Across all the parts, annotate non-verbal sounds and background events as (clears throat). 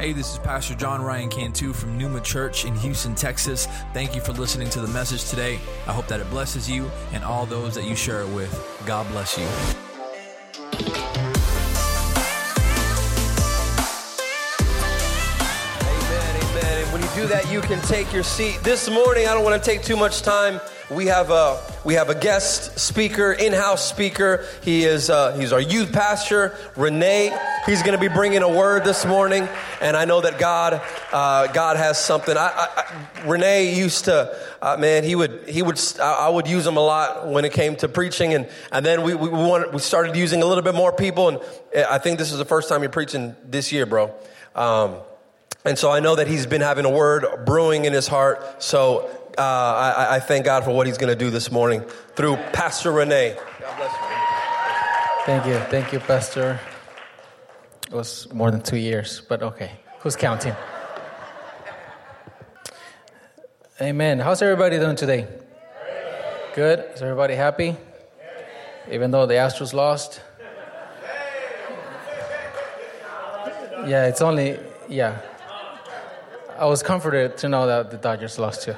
Hey, this is Pastor John Ryan Cantu from Numa Church in Houston, Texas. Thank you for listening to the message today. I hope that it blesses you and all those that you share it with. God bless you. Amen, amen. And when you do that, you can take your seat. This morning, I don't want to take too much time. We have a we have a guest speaker, in-house speaker. He is uh, he's our youth pastor, Renee. He's going to be bringing a word this morning, and I know that God uh, God has something. I, I, I, Renee used to uh, man, he would he would I would use him a lot when it came to preaching, and and then we we, wanted, we started using a little bit more people, and I think this is the first time you're preaching this year, bro. Um, and so I know that he's been having a word brewing in his heart. So uh, I, I, thank God for what he's going to do this morning through Pastor Renee. God bless you. Thank you. Thank you, Pastor. It was more than two years, but okay. Who's counting? Amen. How's everybody doing today? Good. Is everybody happy? Even though the Astros lost? Yeah, it's only, yeah. I was comforted to know that the Dodgers lost too.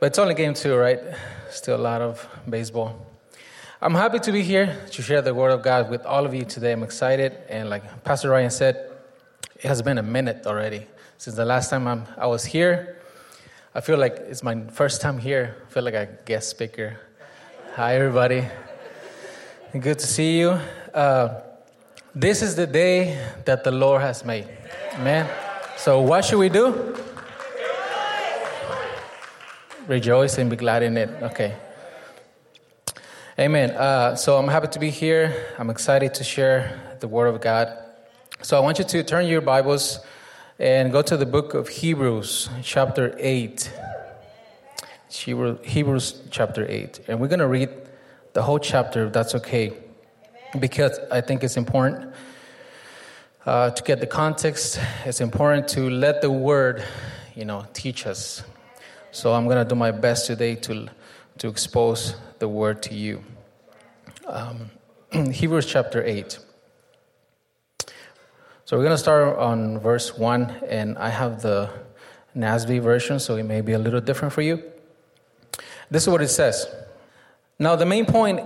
But it's only game two, right? Still a lot of baseball. I'm happy to be here to share the Word of God with all of you today. I'm excited. And like Pastor Ryan said, it has been a minute already since the last time I'm, I was here. I feel like it's my first time here. I feel like a guest speaker. Hi, everybody. Good to see you. Uh, this is the day that the Lord has made. Amen. So, what should we do? Rejoice and be glad in it. Okay. Amen. Uh, so, I'm happy to be here. I'm excited to share the Word of God. So, I want you to turn your Bibles and go to the book of Hebrews, chapter 8. Hebrews chapter 8. And we're going to read the whole chapter, if that's okay because I think it's important uh, to get the context. It's important to let the word, you know, teach us. So I'm going to do my best today to to expose the word to you. Um, (clears throat) Hebrews chapter eight. So we're going to start on verse one, and I have the NASB version, so it may be a little different for you. This is what it says. Now, the main point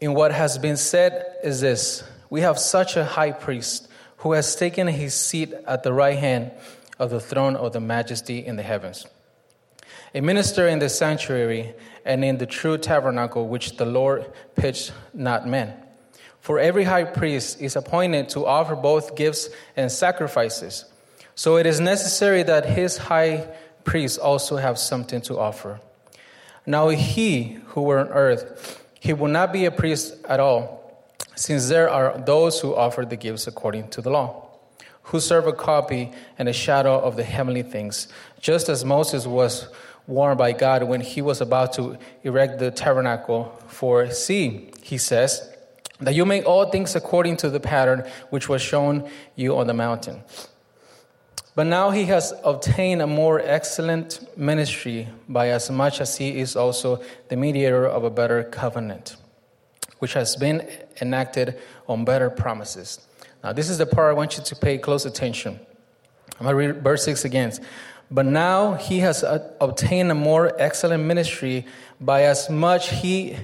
in what has been said is this We have such a high priest who has taken his seat at the right hand of the throne of the majesty in the heavens. A minister in the sanctuary and in the true tabernacle which the Lord pitched, not men. For every high priest is appointed to offer both gifts and sacrifices. So it is necessary that his high priest also have something to offer. Now he who were on earth, he will not be a priest at all, since there are those who offer the gifts according to the law, who serve a copy and a shadow of the heavenly things, just as Moses was warned by God when he was about to erect the tabernacle. For see, he says, that you make all things according to the pattern which was shown you on the mountain. But now he has obtained a more excellent ministry by as much as he is also the mediator of a better covenant, which has been enacted on better promises. Now, this is the part I want you to pay close attention. I'm going to read verse 6 again. But now he has uh, obtained a more excellent ministry by as much he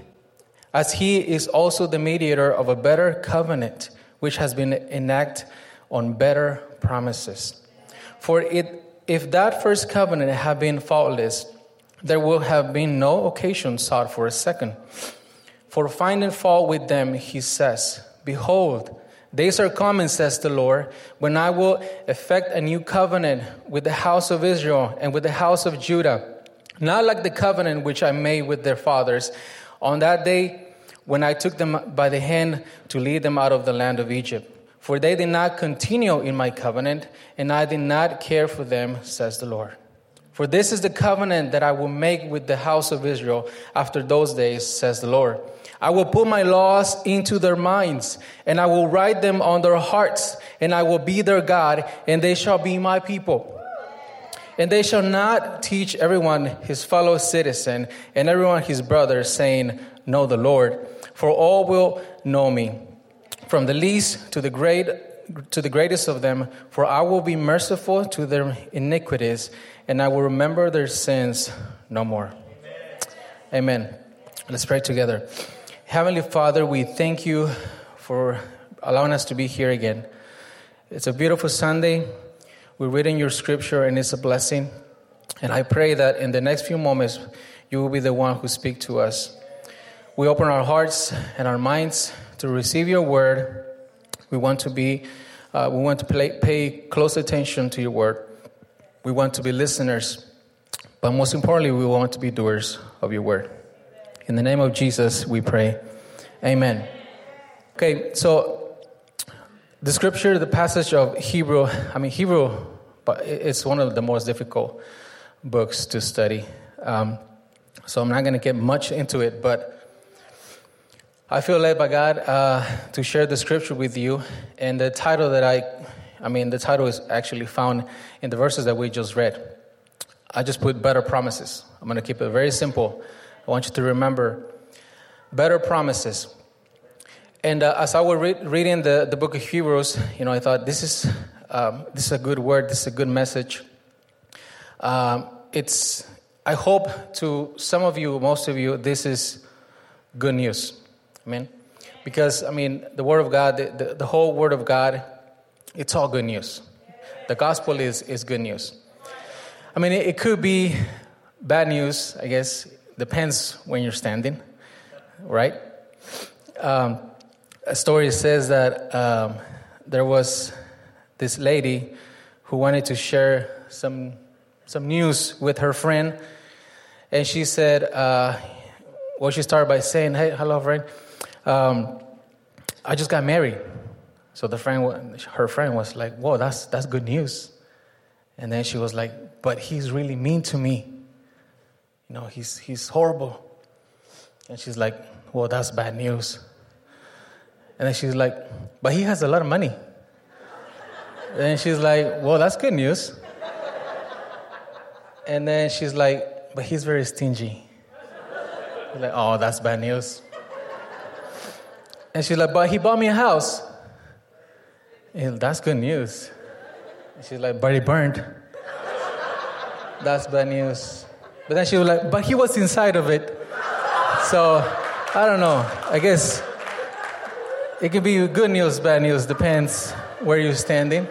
as he is also the mediator of a better covenant, which has been enacted on better promises. For it, if that first covenant had been faultless, there would have been no occasion sought for a second. For finding fault with them, he says, Behold, days are coming, says the Lord, when I will effect a new covenant with the house of Israel and with the house of Judah, not like the covenant which I made with their fathers on that day when I took them by the hand to lead them out of the land of Egypt for they did not continue in my covenant, and I did not care for them, says the Lord. For this is the covenant that I will make with the house of Israel after those days, says the Lord. I will put my laws into their minds, and I will write them on their hearts, and I will be their God, and they shall be my people. And they shall not teach everyone his fellow citizen and everyone his brother, saying, Know the Lord, for all will know me from the least to the great to the greatest of them, for I will be merciful to their iniquities, and I will remember their sins no more. Amen. Amen. Let's pray together. Heavenly Father, we thank you for allowing us to be here again. It's a beautiful Sunday. We're reading your scripture, and it's a blessing. And I pray that in the next few moments, you will be the one who speak to us. We open our hearts and our minds to receive your word. We want to be, uh, we want to play, pay close attention to your word. We want to be listeners, but most importantly, we want to be doers of your word. In the name of Jesus, we pray. Amen. Okay, so the scripture, the passage of Hebrew, I mean, Hebrew, but it's one of the most difficult books to study. Um, so I'm not going to get much into it, but I feel led by God uh, to share the scripture with you. And the title that I, I mean, the title is actually found in the verses that we just read. I just put better promises. I'm going to keep it very simple. I want you to remember better promises. And uh, as I was re- reading the, the book of Hebrews, you know, I thought this is, um, this is a good word, this is a good message. Um, it's, I hope to some of you, most of you, this is good news. Amen. Because, I mean, the Word of God, the, the, the whole Word of God, it's all good news. The gospel is, is good news. I mean, it, it could be bad news, I guess. Depends when you're standing, right? Um, a story says that um, there was this lady who wanted to share some some news with her friend, and she said, uh, well, she started by saying, "Hey, hello, friend. Um, I just got married." So the friend, her friend, was like, "Whoa, that's that's good news." And then she was like, "But he's really mean to me. You know, he's he's horrible." And she's like, "Well, that's bad news." And then she's like, "But he has a lot of money." And she's like, "Well, that's good news." And then she's like, but he's very stingy. Like, oh, that's bad news. And she's like, but he bought me a house. And that's good news. And she's like, but he burned. That's bad news. But then she was like, but he was inside of it. So I don't know. I guess it can be good news, bad news, depends where you're standing.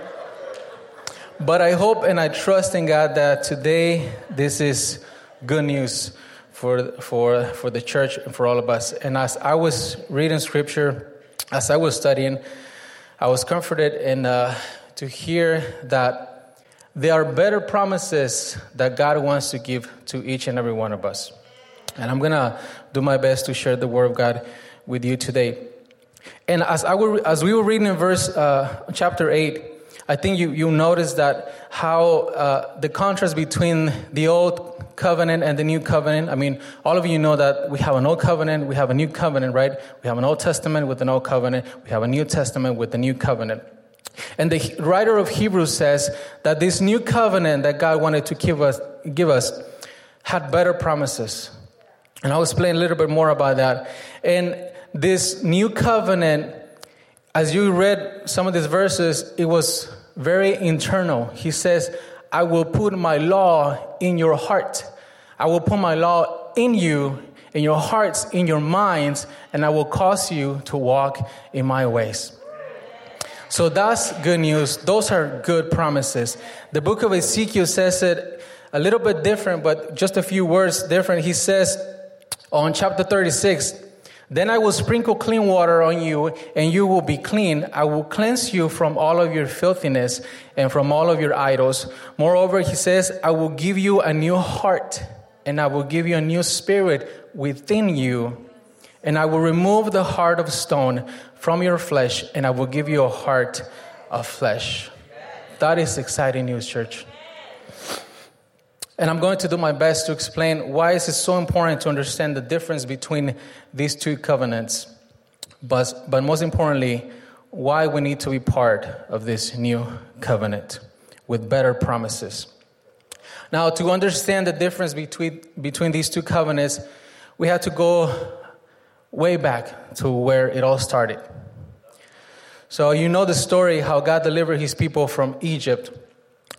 But I hope and I trust in God that today this is good news for, for, for the church and for all of us. And as I was reading scripture, as I was studying, I was comforted in, uh, to hear that there are better promises that God wants to give to each and every one of us. And I'm going to do my best to share the word of God with you today. And as, I were, as we were reading in verse uh, chapter 8, I think you, you notice that how uh, the contrast between the old covenant and the new covenant. I mean, all of you know that we have an old covenant, we have a new covenant, right? We have an Old Testament with an old covenant, we have a New Testament with the new covenant. And the writer of Hebrews says that this new covenant that God wanted to give us, give us had better promises. And I'll explain a little bit more about that. And this new covenant, as you read some of these verses, it was very internal. He says, I will put my law in your heart. I will put my law in you, in your hearts, in your minds, and I will cause you to walk in my ways. So that's good news. Those are good promises. The book of Ezekiel says it a little bit different, but just a few words different. He says on chapter 36, then I will sprinkle clean water on you, and you will be clean. I will cleanse you from all of your filthiness and from all of your idols. Moreover, he says, I will give you a new heart, and I will give you a new spirit within you. And I will remove the heart of stone from your flesh, and I will give you a heart of flesh. That is exciting news, church. And I'm going to do my best to explain why is it so important to understand the difference between these two covenants, but, but most importantly, why we need to be part of this new covenant with better promises. Now, to understand the difference between, between these two covenants, we have to go way back to where it all started. So, you know the story how God delivered his people from Egypt.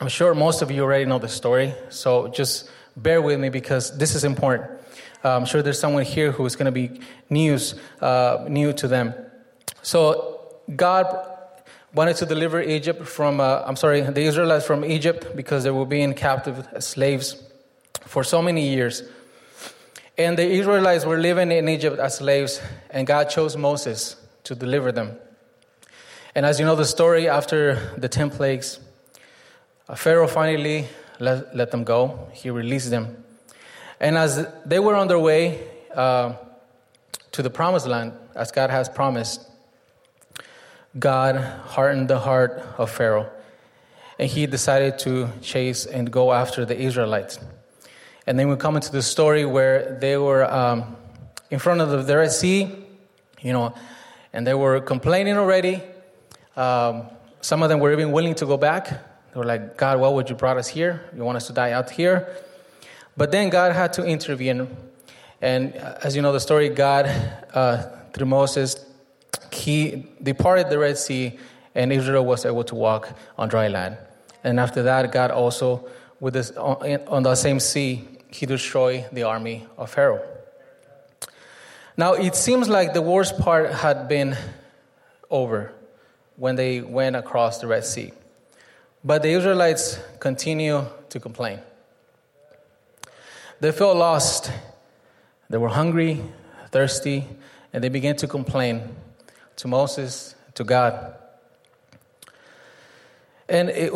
I'm sure most of you already know the story, so just bear with me because this is important. Uh, I'm sure there's someone here who is going to be news, uh, new to them. So, God wanted to deliver Egypt from, uh, I'm sorry, the Israelites from Egypt because they were being captive slaves for so many years. And the Israelites were living in Egypt as slaves, and God chose Moses to deliver them. And as you know the story, after the 10 plagues, uh, Pharaoh finally let, let them go. He released them. And as they were on their way uh, to the promised land, as God has promised, God hardened the heart of Pharaoh. And he decided to chase and go after the Israelites. And then we come into the story where they were um, in front of the Red Sea, you know, and they were complaining already. Um, some of them were even willing to go back. They were like, God, why would you brought us here? You want us to die out here? But then God had to intervene. And as you know the story, God, uh, through Moses, he departed the Red Sea, and Israel was able to walk on dry land. And after that, God also, with this, on, on the same sea, he destroyed the army of Pharaoh. Now, it seems like the worst part had been over when they went across the Red Sea. But the Israelites continue to complain. They felt lost. They were hungry, thirsty, and they began to complain to Moses, to God. And it,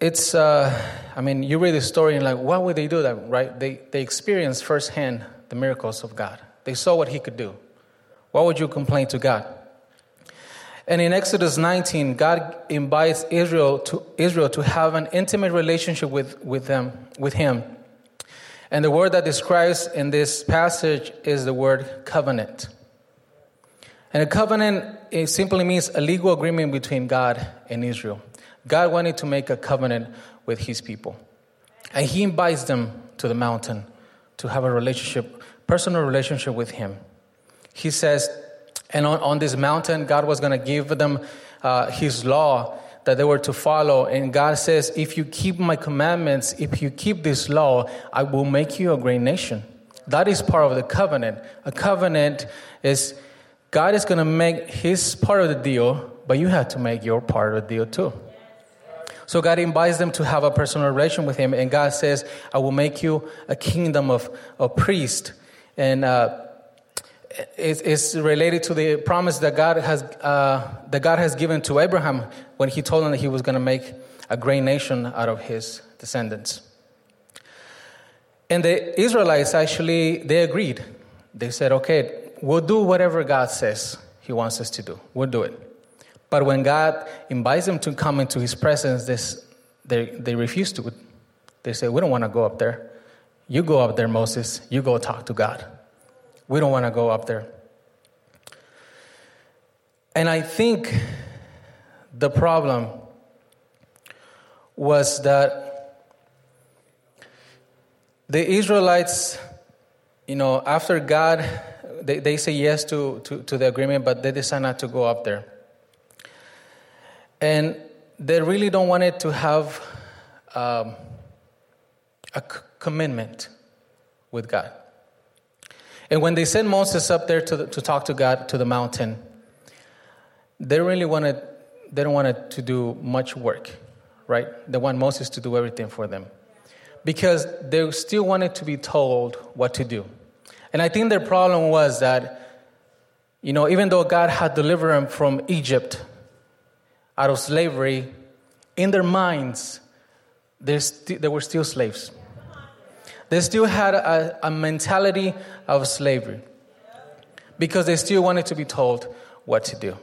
it's, uh, I mean, you read the story and like, why would they do that, right? They, they experienced firsthand the miracles of God. They saw what he could do. Why would you complain to God? And in Exodus 19, God invites Israel to, Israel to have an intimate relationship with, with, them, with him. And the word that describes in this passage is the word covenant. And a covenant it simply means a legal agreement between God and Israel. God wanted to make a covenant with his people. And he invites them to the mountain to have a relationship, personal relationship with him. He says, and on, on this mountain, God was going to give them uh, his law that they were to follow. And God says, if you keep my commandments, if you keep this law, I will make you a great nation. That is part of the covenant. A covenant is God is going to make his part of the deal, but you have to make your part of the deal too. So God invites them to have a personal relation with him, and God says, I will make you a kingdom of, of priests. And uh, it's, it's related to the promise that God has, uh, that God has given to Abraham when he told him that he was going to make a great nation out of his descendants. And the Israelites actually, they agreed. They said, okay, we'll do whatever God says He wants us to do. We'll do it. But when God invites them to come into His presence, this, they, they refuse to. They say, We don't want to go up there. You go up there, Moses. You go talk to God. We don't want to go up there. And I think the problem was that the Israelites, you know, after God they, they say yes to, to, to the agreement, but they decide not to go up there. And they really don't want it to have um, a c- commitment with God. And when they sent Moses up there to, the, to talk to God to the mountain, they really wanted, they don't want it to do much work, right? They want Moses to do everything for them because they still wanted to be told what to do. And I think their problem was that, you know, even though God had delivered them from Egypt out of slavery, in their minds, st- they were still slaves. They still had a, a mentality of slavery because they still wanted to be told what to do.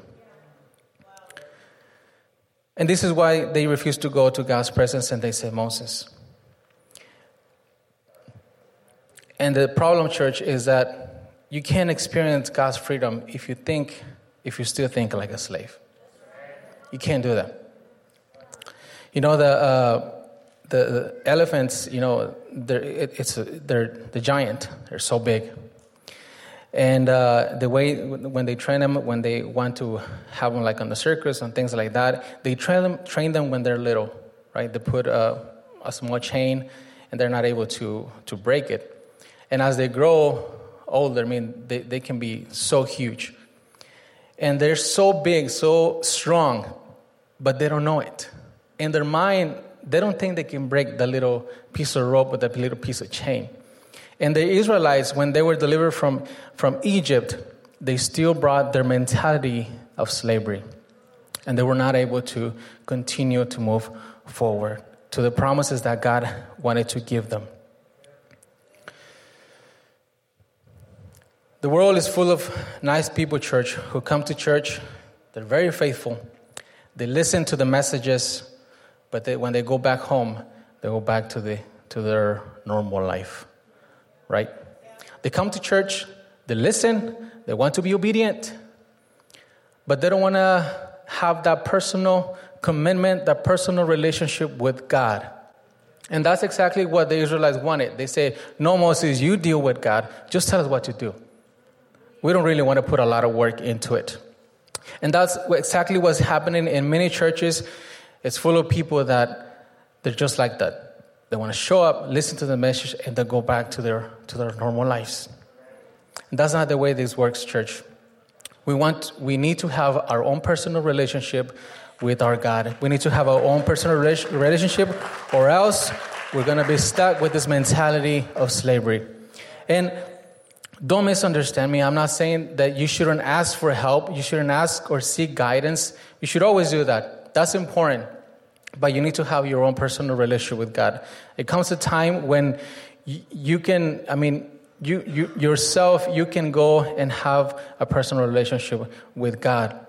And this is why they refused to go to God's presence and they said, Moses, And the problem, church, is that you can't experience God's freedom if you think, if you still think like a slave. You can't do that. You know, the, uh, the, the, elephants, you know, they're, it, it's they're the giant. They're so big. And uh, the way when they train them, when they want to have them like on the circus and things like that, they train them, train them when they're little, right? They put a, a small chain and they're not able to, to break it. And as they grow older, I mean, they, they can be so huge. And they're so big, so strong, but they don't know it. In their mind, they don't think they can break the little piece of rope or the little piece of chain. And the Israelites, when they were delivered from, from Egypt, they still brought their mentality of slavery. And they were not able to continue to move forward to the promises that God wanted to give them. The world is full of nice people, church, who come to church. They're very faithful. They listen to the messages, but they, when they go back home, they go back to, the, to their normal life right? They come to church, they listen, they want to be obedient, but they don't want to have that personal commitment, that personal relationship with God. And that's exactly what the Israelites wanted. They say, No, Moses, you deal with God. Just tell us what to do. We don't really want to put a lot of work into it. And that's exactly what's happening in many churches. It's full of people that they're just like that. They want to show up, listen to the message, and then go back to their, to their normal lives. And that's not the way this works, church. We, want, we need to have our own personal relationship with our God. We need to have our own personal relationship, or else we're going to be stuck with this mentality of slavery. And don't misunderstand me. I'm not saying that you shouldn't ask for help, you shouldn't ask or seek guidance. You should always do that. That's important but you need to have your own personal relationship with God. It comes a time when you can, I mean, you, you yourself, you can go and have a personal relationship with God.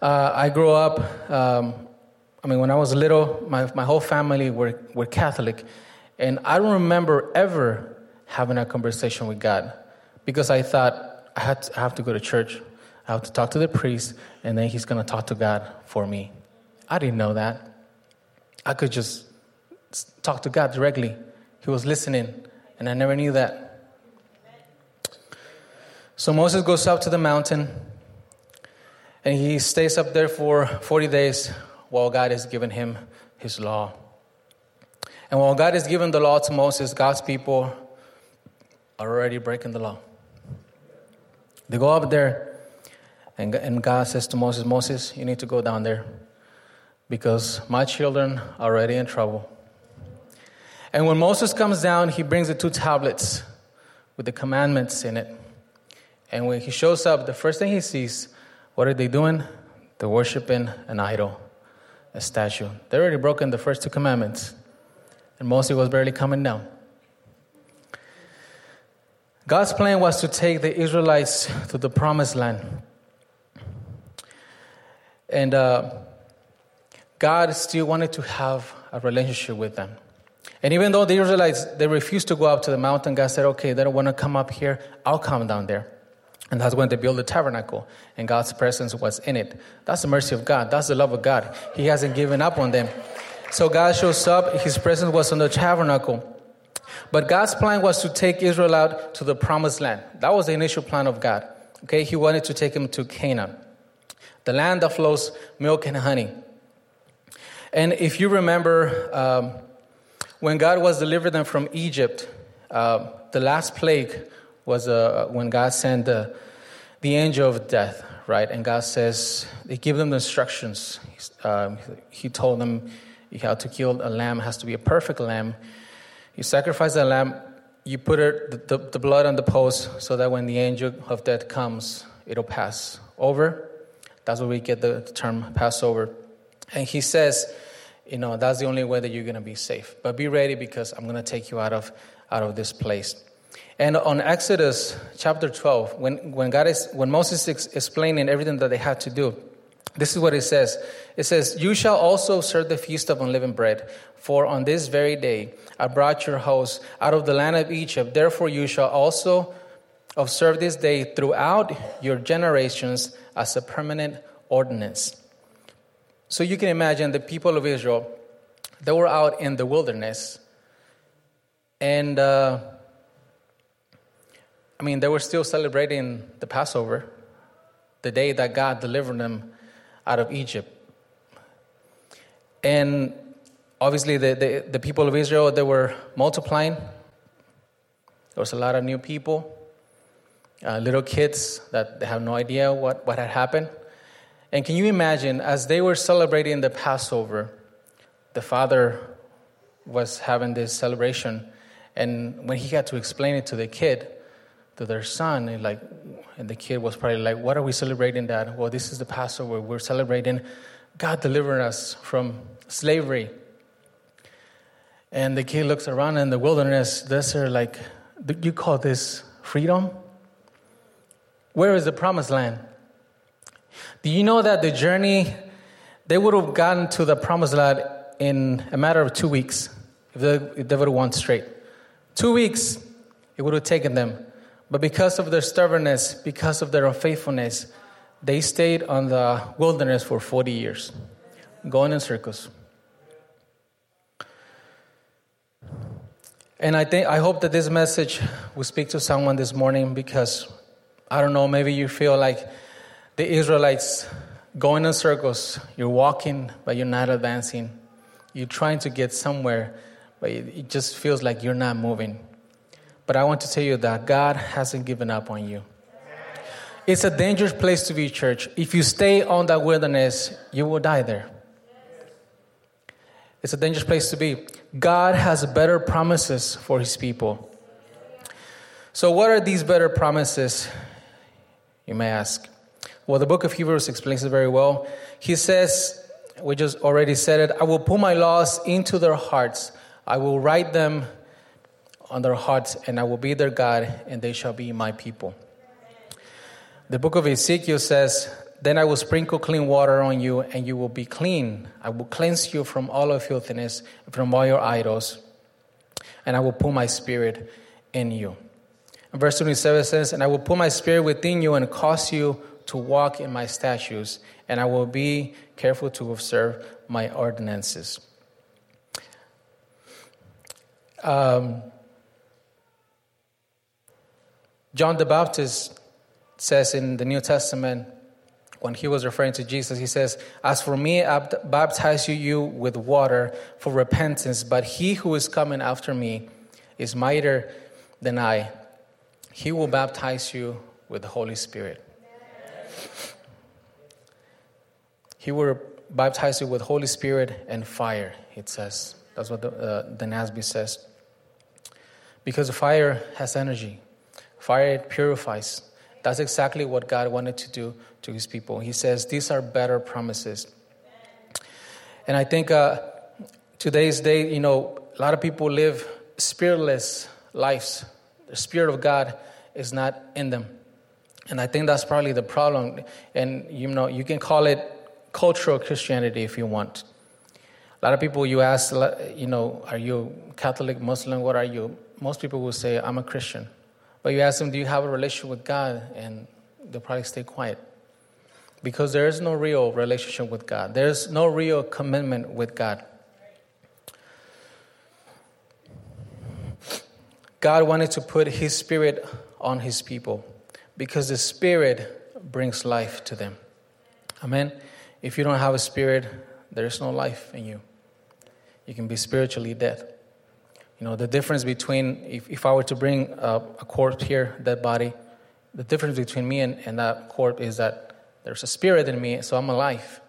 Uh, I grew up, um, I mean, when I was little, my, my whole family were, were Catholic, and I don't remember ever having a conversation with God because I thought I, had to, I have to go to church, I have to talk to the priest, and then he's going to talk to God for me. I didn't know that. I could just talk to God directly. He was listening, and I never knew that. So Moses goes up to the mountain, and he stays up there for 40 days while God has given him his law. And while God has given the law to Moses, God's people are already breaking the law. They go up there, and, and God says to Moses, Moses, you need to go down there because my children are already in trouble. And when Moses comes down, he brings the two tablets with the commandments in it. And when he shows up, the first thing he sees, what are they doing? They're worshiping an idol, a statue. They already broken the first two commandments. And Moses was barely coming down. God's plan was to take the Israelites to the promised land. And uh, God still wanted to have a relationship with them. And even though the Israelites, they refused to go up to the mountain, God said, okay, they don't want to come up here, I'll come down there. And that's when they built the tabernacle, and God's presence was in it. That's the mercy of God. That's the love of God. He hasn't given up on them. So God shows up, His presence was on the tabernacle. But God's plan was to take Israel out to the promised land. That was the initial plan of God. Okay, He wanted to take him to Canaan, the land that flows milk and honey. And if you remember, um, when God was delivering them from Egypt, uh, the last plague was uh, when God sent the, the angel of death, right? And God says, He gave them the instructions. Um, he told them how to kill a lamb, has to be a perfect lamb. You sacrifice the lamb, you put it, the, the blood on the post so that when the angel of death comes, it'll pass over. That's where we get the term Passover. And he says, you know, that's the only way that you're going to be safe. But be ready because I'm going to take you out of, out of this place. And on Exodus chapter 12, when, when, God is, when Moses is explaining everything that they had to do, this is what it says. It says, You shall also serve the feast of unleavened bread, for on this very day I brought your host out of the land of Egypt. Therefore, you shall also observe this day throughout your generations as a permanent ordinance. So you can imagine the people of Israel, they were out in the wilderness. And uh, I mean, they were still celebrating the Passover, the day that God delivered them out of Egypt. And obviously, the, the, the people of Israel, they were multiplying. There was a lot of new people, uh, little kids that they have no idea what, what had happened. And can you imagine, as they were celebrating the Passover, the father was having this celebration, and when he had to explain it to the kid, to their son, and like, and the kid was probably like, "What are we celebrating, Dad?" Well, this is the Passover. We're celebrating God delivering us from slavery. And the kid looks around in the wilderness desert, like, "Do you call this freedom? Where is the promised land?" Do you know that the journey, they would have gotten to the promised land in a matter of two weeks if they, if they would have won straight. Two weeks, it would have taken them. But because of their stubbornness, because of their unfaithfulness, they stayed on the wilderness for 40 years, going in circles. And I think I hope that this message will speak to someone this morning because I don't know, maybe you feel like the Israelites going in circles. You're walking, but you're not advancing. You're trying to get somewhere, but it just feels like you're not moving. But I want to tell you that God hasn't given up on you. It's a dangerous place to be, church. If you stay on that wilderness, you will die there. It's a dangerous place to be. God has better promises for his people. So, what are these better promises? You may ask. Well, the book of Hebrews explains it very well. He says, we just already said it, I will put my laws into their hearts. I will write them on their hearts, and I will be their God, and they shall be my people. The book of Ezekiel says, Then I will sprinkle clean water on you, and you will be clean. I will cleanse you from all of filthiness, from all your idols, and I will put my spirit in you. And verse 27 says, And I will put my spirit within you and cause you to walk in my statutes, and I will be careful to observe my ordinances. Um, John the Baptist says in the New Testament, when he was referring to Jesus, he says, As for me, I baptize you with water for repentance, but he who is coming after me is mightier than I. He will baptize you with the Holy Spirit. He will baptize you with Holy Spirit and fire, it says. That's what the, uh, the NASB says. Because fire has energy, fire purifies. That's exactly what God wanted to do to his people. He says, These are better promises. And I think uh, today's day, you know, a lot of people live spiritless lives. The Spirit of God is not in them. And I think that's probably the problem. And you know, you can call it cultural Christianity if you want. A lot of people you ask, you know, are you Catholic, Muslim? What are you? Most people will say, I'm a Christian. But you ask them, do you have a relationship with God? And they'll probably stay quiet. Because there is no real relationship with God, there's no real commitment with God. God wanted to put His Spirit on His people because the Spirit brings life to them. Amen. If you don't have a spirit, there is no life in you. You can be spiritually dead. You know, the difference between, if, if I were to bring a, a corpse here, dead body, the difference between me and, and that corpse is that there's a spirit in me, so I'm alive.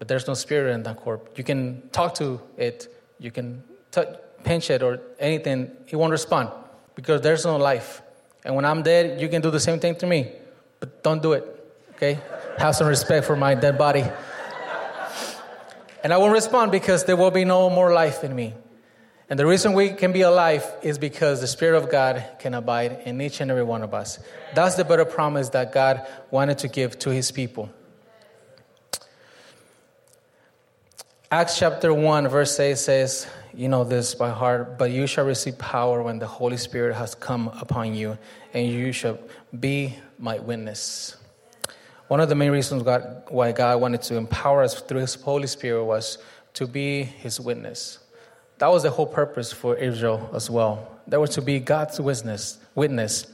But there's no spirit in that corpse. You can talk to it, you can pinch it or anything, it won't respond because there's no life. And when I'm dead, you can do the same thing to me, but don't do it, okay? Have some respect for my dead body. And I won't respond because there will be no more life in me. And the reason we can be alive is because the Spirit of God can abide in each and every one of us. That's the better promise that God wanted to give to his people. Acts chapter 1, verse 8 says, You know this by heart, but you shall receive power when the Holy Spirit has come upon you, and you shall be my witness. One of the main reasons God, why God wanted to empower us through His Holy Spirit was to be His witness. That was the whole purpose for Israel as well. There was to be God's witness. Witness.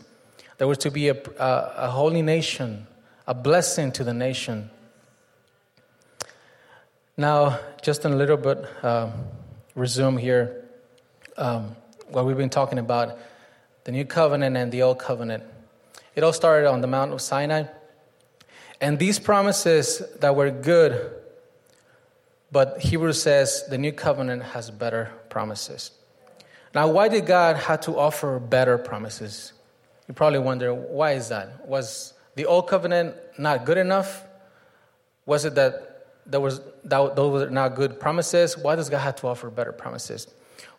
They were to be a, a, a holy nation, a blessing to the nation. Now, just in a little bit, uh, resume here um, what we've been talking about the new covenant and the old covenant. It all started on the Mount of Sinai. And these promises that were good, but Hebrews says the new covenant has better promises. Now, why did God have to offer better promises? You probably wonder, why is that? Was the old covenant not good enough? Was it that there was that those were not good promises? Why does God have to offer better promises?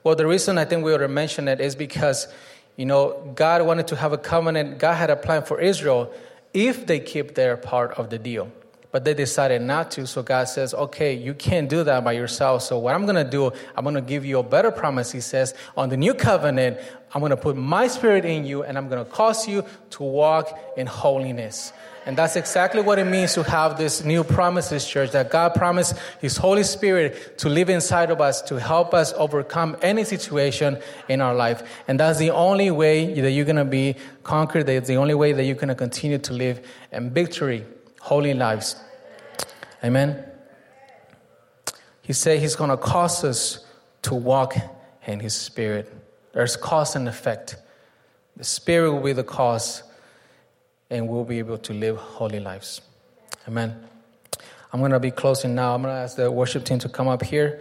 Well, the reason I think we ought to mention it is because, you know, God wanted to have a covenant. God had a plan for Israel if they keep their part of the deal but they decided not to. So God says, okay, you can't do that by yourself. So what I'm going to do, I'm going to give you a better promise. He says, on the new covenant, I'm going to put my spirit in you and I'm going to cause you to walk in holiness. And that's exactly what it means to have this new promises, church, that God promised His Holy Spirit to live inside of us to help us overcome any situation in our life. And that's the only way that you're going to be conquered. That's the only way that you're going to continue to live in victory, holy lives. Amen. He said he's going to cause us to walk in his spirit. There's cause and effect. The spirit will be the cause, and we'll be able to live holy lives. Amen. I'm going to be closing now. I'm going to ask the worship team to come up here.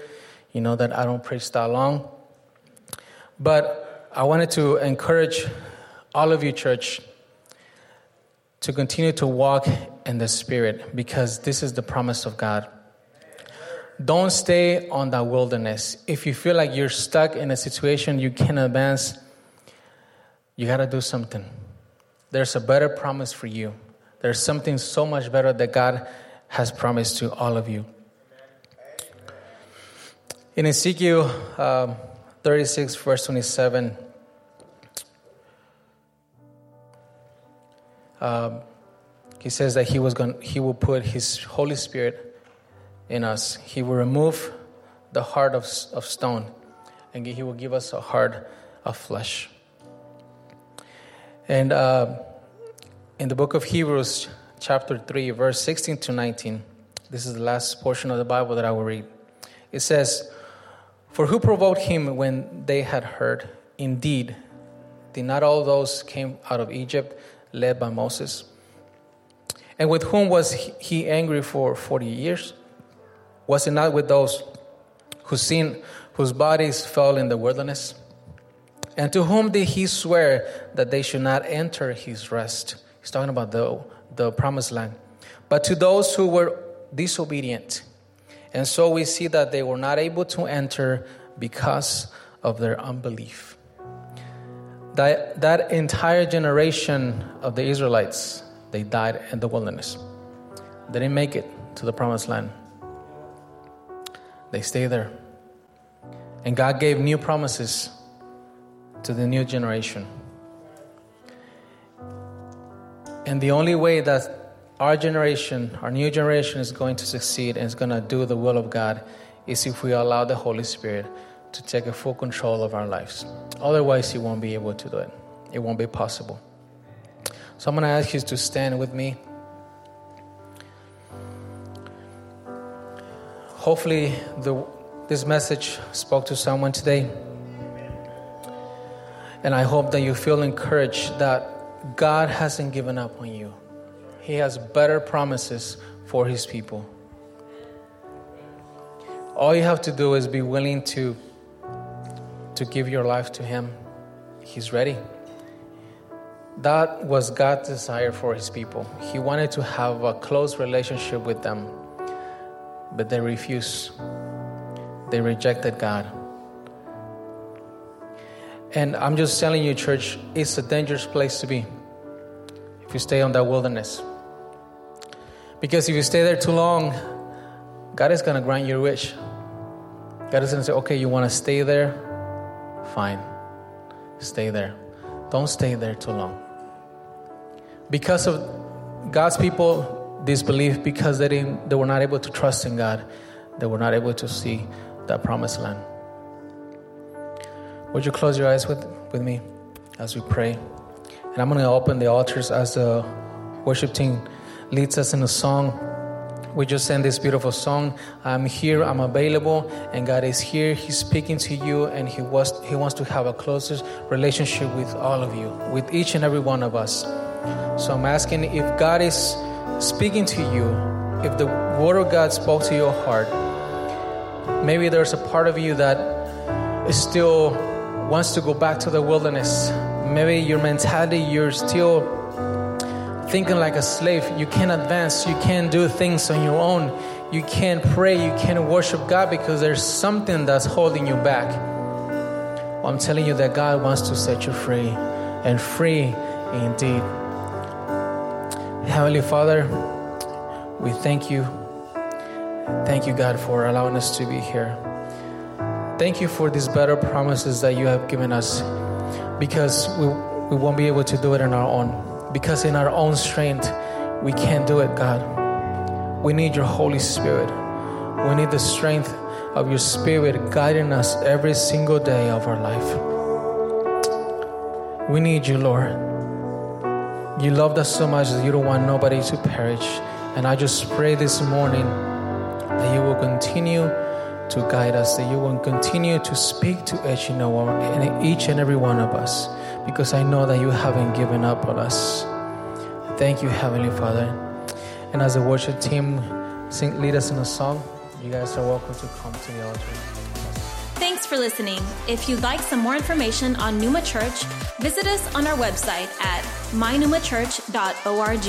You know that I don't preach that long. But I wanted to encourage all of you, church, to continue to walk in the Spirit because this is the promise of God. Don't stay on that wilderness. If you feel like you're stuck in a situation you can't advance, you got to do something. There's a better promise for you. There's something so much better that God has promised to all of you. In Ezekiel um, 36, verse 27, um, he says that he was going he will put his holy spirit in us. He will remove the heart of, of stone and he will give us a heart of flesh. And uh, in the book of hebrews chapter 3 verse 16 to 19 this is the last portion of the bible that i will read. It says for who provoked him when they had heard? Indeed did not all those came out of egypt led by Moses? And with whom was he angry for 40 years? Was it not with those whose whose bodies fell in the wilderness? And to whom did he swear that they should not enter his rest? He's talking about the, the promised land. But to those who were disobedient. And so we see that they were not able to enter because of their unbelief that, that entire generation of the Israelites, they died in the wilderness. They didn't make it to the promised land. They stayed there. And God gave new promises to the new generation. And the only way that our generation, our new generation, is going to succeed and is going to do the will of God is if we allow the Holy Spirit to take a full control of our lives. Otherwise, He won't be able to do it, it won't be possible. So I'm going to ask you to stand with me. Hopefully, the, this message spoke to someone today. And I hope that you feel encouraged that God hasn't given up on you. He has better promises for His people. All you have to do is be willing to to give your life to Him, He's ready. That was God's desire for His people. He wanted to have a close relationship with them, but they refused. They rejected God. And I'm just telling you, church, it's a dangerous place to be if you stay on that wilderness. Because if you stay there too long, God is going to grant your wish. God is going to say, okay, you want to stay there? Fine. Stay there. Don't stay there too long. Because of God's people disbelief, because they, didn't, they were not able to trust in God, they were not able to see that promised land. Would you close your eyes with, with me as we pray? And I'm going to open the altars as the worship team leads us in a song. We just sang this beautiful song. I'm here, I'm available, and God is here. He's speaking to you, and He was He wants to have a closer relationship with all of you, with each and every one of us. So I'm asking if God is speaking to you, if the Word of God spoke to your heart, maybe there's a part of you that still wants to go back to the wilderness. Maybe your mentality, you're still thinking like a slave. You can't advance. You can't do things on your own. You can't pray. You can't worship God because there's something that's holding you back. I'm telling you that God wants to set you free and free indeed. Heavenly Father, we thank you. Thank you, God, for allowing us to be here. Thank you for these better promises that you have given us because we, we won't be able to do it on our own because in our own strength, we can't do it, God. We need your Holy Spirit. We need the strength of your Spirit guiding us every single day of our life. We need you, Lord. You loved us so much that you don't want nobody to perish. And I just pray this morning that you will continue to guide us, that you will continue to speak to each and, each and every one of us because I know that you haven't given up on us. Thank you, Heavenly Father. And as the worship team sing, lead us in a song, you guys are welcome to come to the altar. Thanks for listening. If you'd like some more information on Numa Church, visit us on our website at mynumachurch.org.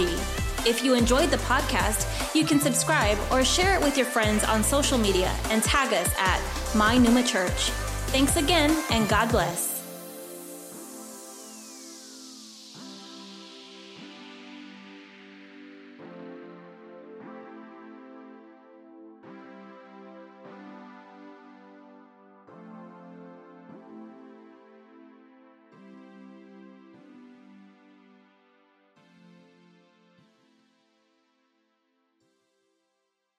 If you enjoyed the podcast, you can subscribe or share it with your friends on social media and tag us at My Numa Church. Thanks again, and God bless.